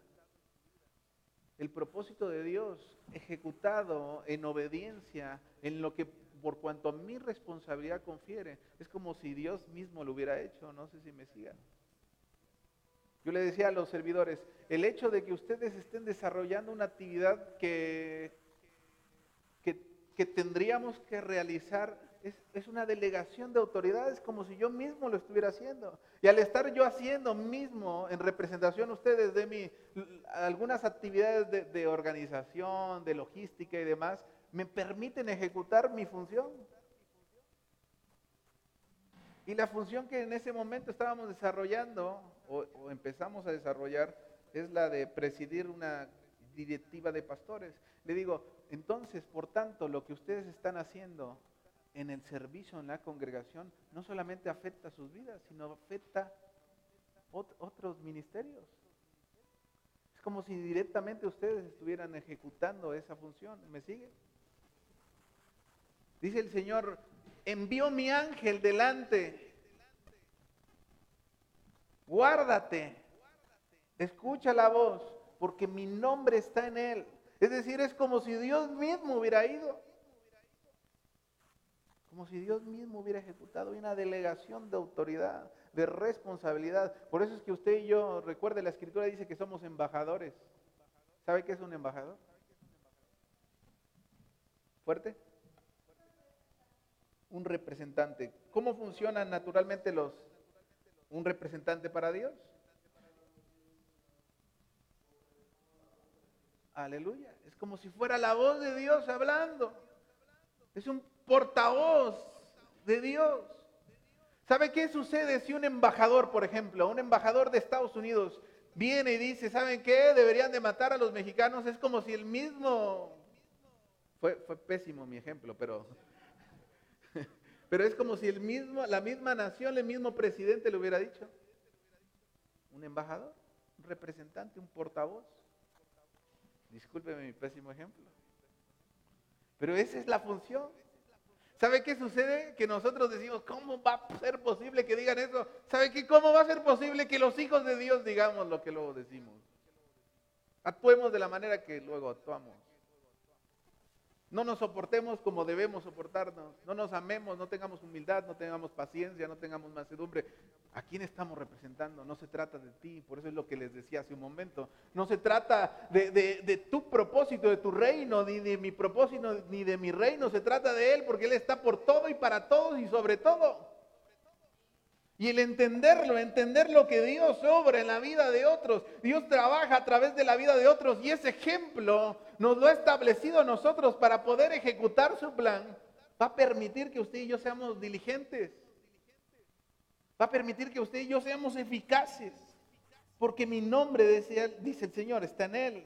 el propósito de Dios ejecutado en obediencia, en lo que por cuanto a mi responsabilidad confiere, es como si Dios mismo lo hubiera hecho, no sé si me sigan. Yo le decía a los servidores, el hecho de que ustedes estén desarrollando una actividad que, que, tendríamos que realizar es, es, una delegación de autoridades como si yo mismo lo estuviera haciendo. Y al estar yo haciendo mismo en representación ustedes de mi, algunas actividades de, de organización, de logística y demás, me permiten ejecutar mi función. Y la función que en ese momento estábamos desarrollando o, empezamos a desarrollar es la de presidir una directiva de pastores. Le digo, entonces, por tanto, lo que ustedes están haciendo en el servicio en la congregación no solamente afecta sus vidas, sino afecta otros ministerios. Es como si directamente ustedes estuvieran ejecutando esa función. ¿Me sigue? Dice el Señor, envió mi ángel delante. Guárdate, escucha la voz, porque mi nombre está en él. Es decir, es como si Dios mismo hubiera ido. Como si Dios mismo hubiera ejecutado una delegación de autoridad, de responsabilidad. Por eso es que usted y yo, recuerde, la escritura dice que somos embajadores. ¿Sabe qué es un embajador? ¿Fuerte? un representante. ¿Cómo funcionan naturalmente los un representante para Dios? Aleluya. Es como si fuera la voz de Dios hablando. Es un portavoz de Dios. ¿Sabe qué sucede si un embajador, por ejemplo, un embajador de Estados Unidos viene y dice, ¿saben qué? Deberían de matar a los mexicanos. Es como si el mismo... Fue, fue pésimo mi ejemplo, pero pero es como si el mismo, la misma nación, el mismo presidente le hubiera dicho. Un embajador, un representante, un portavoz. Discúlpeme mi pésimo ejemplo. Pero esa es la función. ¿Sabe qué sucede? Que nosotros decimos, ¿cómo va a ser posible que digan eso? ¿Sabe qué? ¿Cómo va a ser posible que los hijos de Dios digamos lo que luego decimos? Actuemos de la manera que luego actuamos. No nos soportemos como debemos soportarnos. No nos amemos, no tengamos humildad, no tengamos paciencia, no tengamos mansedumbre. ¿A quién estamos representando? No se trata de ti, por eso es lo que les decía hace un momento. No se trata de, de tu propósito, de tu reino, ni de mi propósito, ni de mi reino. Se trata de Él, porque Él está por todo y para todos y sobre todo. Y el entenderlo, entender lo que Dios obra en la vida de otros. Dios trabaja a través de la vida de otros y ese ejemplo nos lo ha establecido a nosotros para poder ejecutar su plan. Va a permitir que usted y yo seamos diligentes. Va a permitir que usted y yo seamos eficaces. Porque mi nombre, dice el Señor, está en Él.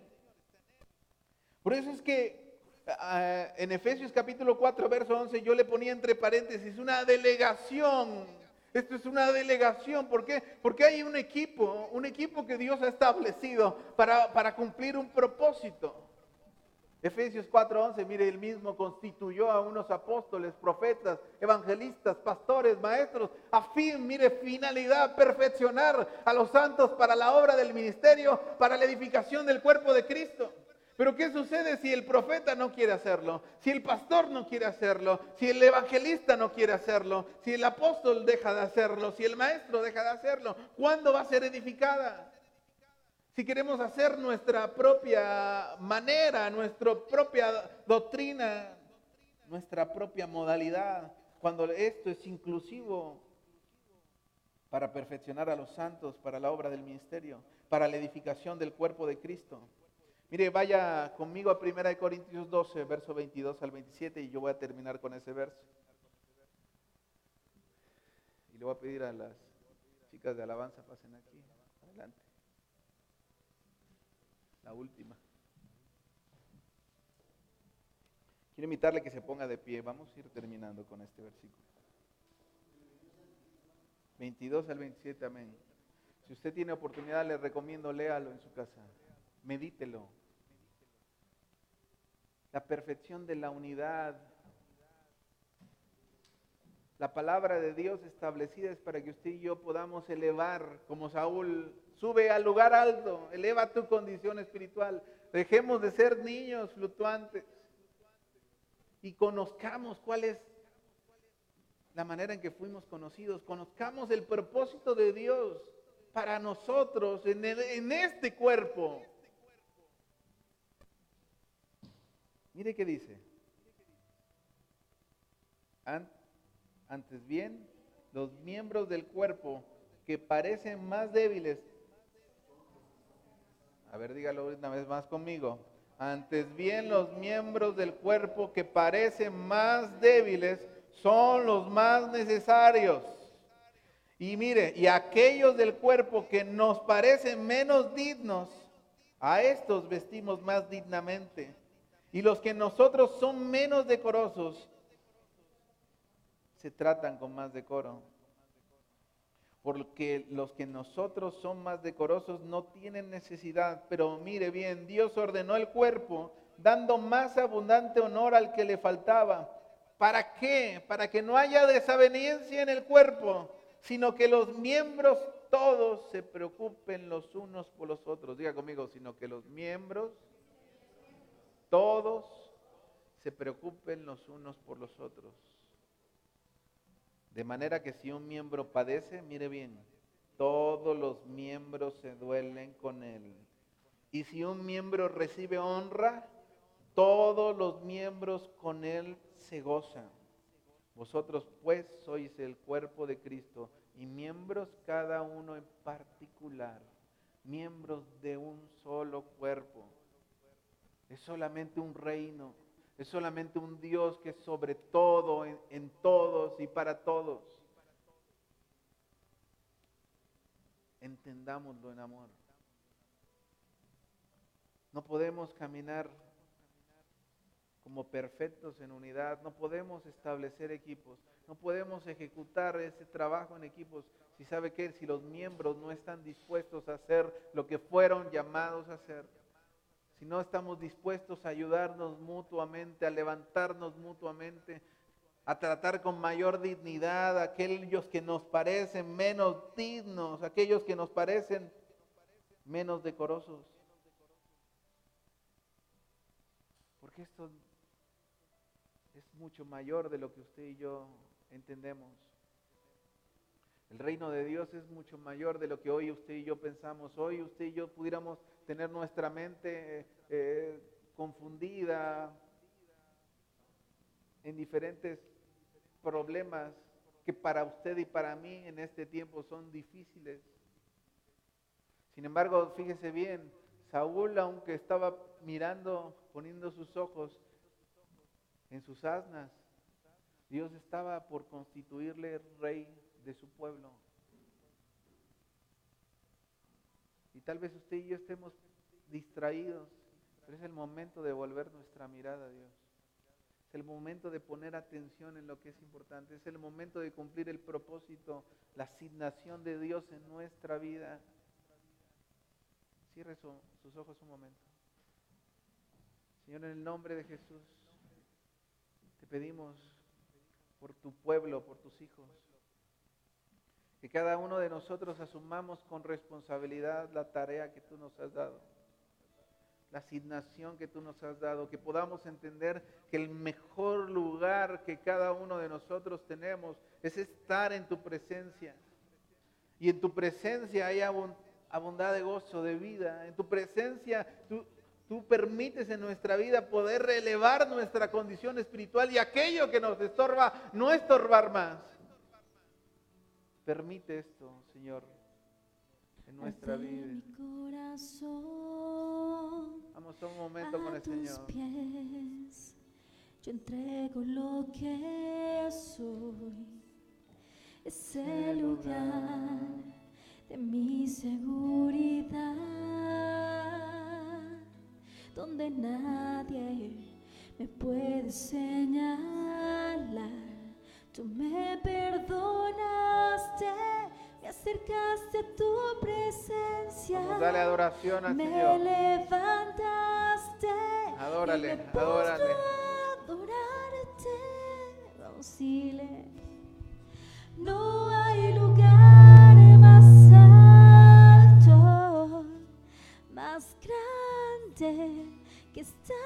Por eso es que ah, en Efesios capítulo 4, verso 11, yo le ponía entre paréntesis una delegación esto es una delegación. ¿Por qué? Porque hay un equipo, un equipo que Dios ha establecido para, cumplir un propósito. Efesios 4:11, mire, él mismo constituyó a unos apóstoles, profetas, evangelistas, pastores, maestros, a fin, mire, finalidad, perfeccionar a los santos para la obra del ministerio, para la edificación del cuerpo de Cristo. Pero ¿qué sucede si el profeta no quiere hacerlo? Si el pastor no quiere hacerlo, si el evangelista no quiere hacerlo, si el apóstol deja de hacerlo, si el maestro deja de hacerlo, ¿cuándo va a ser edificada? Si queremos hacer nuestra propia manera, nuestra propia doctrina, nuestra propia modalidad, cuando esto es inclusivo para perfeccionar a los santos, para la obra del ministerio, para la edificación del cuerpo de Cristo. Mire, vaya conmigo a 1 Corintios 12, verso 22 al 27 y yo voy a terminar con ese verso. Y le voy a pedir a las chicas de alabanza pasen aquí, adelante. La última. Quiero invitarle que se ponga de pie. Vamos a ir terminando con este versículo. 22 al 27, amén. Si usted tiene oportunidad, le recomiendo léalo en su casa. Medítelo. La perfección de la unidad. La palabra de Dios establecida es para que usted y yo podamos elevar, como Saúl, sube al lugar alto, eleva tu condición espiritual. Dejemos de ser niños fluctuantes y conozcamos cuál es la manera en que fuimos conocidos, conozcamos el propósito de Dios para nosotros en, en este cuerpo. Mire qué dice. Antes bien, los miembros del cuerpo que parecen más débiles. A ver, dígalo una vez más conmigo. Antes bien, los miembros del cuerpo que parecen más débiles son los más necesarios. Y mire, y aquellos del cuerpo que nos parecen menos dignos, a estos vestimos más dignamente. Y los que nosotros son menos decorosos, se tratan con más decoro. Porque los que nosotros son más decorosos no tienen necesidad. Pero mire bien, Dios ordenó el cuerpo dando más abundante honor al que le faltaba. ¿Para qué? Para que no haya desaveniencia en el cuerpo, sino que los miembros todos se preocupen los unos por los otros. Diga conmigo, sino que los miembros todos se preocupen los unos por los otros. De manera que si un miembro padece, mire bien, todos los miembros se duelen con él. Y si un miembro recibe honra, todos los miembros con él se gozan. Vosotros pues sois el cuerpo de Cristo y miembros cada uno en particular, miembros de un solo cuerpo es solamente un reino, es solamente un Dios que es sobre todo, en, todos y para todos. Entendámoslo en amor. No podemos caminar como perfectos en unidad, no podemos establecer equipos, no podemos ejecutar ese trabajo en equipos si sabe que si los miembros no están dispuestos a hacer lo que fueron llamados a hacer si no estamos dispuestos a ayudarnos mutuamente, a levantarnos mutuamente, a tratar con mayor dignidad a aquellos que nos parecen menos dignos, aquellos que nos parecen menos decorosos. Porque esto es mucho mayor de lo que usted y yo entendemos. El reino de Dios es mucho mayor de lo que hoy usted y yo pensamos. Hoy usted y yo pudiéramos tener nuestra mente eh, confundida en diferentes problemas que para usted y para mí en este tiempo son difíciles. Sin embargo, fíjese bien, Saúl, aunque estaba mirando, poniendo sus ojos en sus asnas, Dios estaba por constituirle rey de su pueblo. Y tal vez usted y yo estemos distraídos, pero es el momento de volver nuestra mirada a Dios. Es el momento de poner atención en lo que es importante. Es el momento de cumplir el propósito, la asignación de Dios en nuestra vida. Cierre sus ojos un momento. Señor, en el nombre de Jesús, te pedimos por tu pueblo, por tus hijos que cada uno de nosotros asumamos con responsabilidad la tarea que tú nos has dado, la asignación que tú nos has dado, que podamos entender que el mejor lugar que cada uno de nosotros tenemos es estar en tu presencia. Y en tu presencia hay abundad de gozo, de vida. En tu presencia tú, tú permites en nuestra vida poder relevar nuestra condición espiritual y aquello que nos estorba, no estorbar más. Permite esto, Señor, en nuestra vida. Vamos a un momento con el Señor. Pies, yo entrego lo que soy. Es el lugar de mi seguridad, donde nadie me puede señalar Tú me perdonaste, me acercaste a tu presencia. dale adoración al me Señor. levantaste Adórale, y me adórale. a adorarte. Vamos, dile. No hay lugar más alto, más grande que estar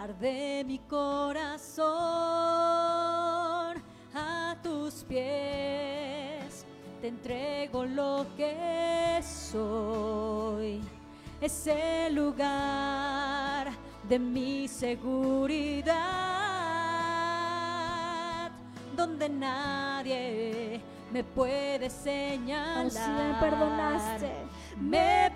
arde mi corazón a tus pies te entrego lo que soy es el lugar de mi seguridad donde nadie me puede señalar si me perdonaste. me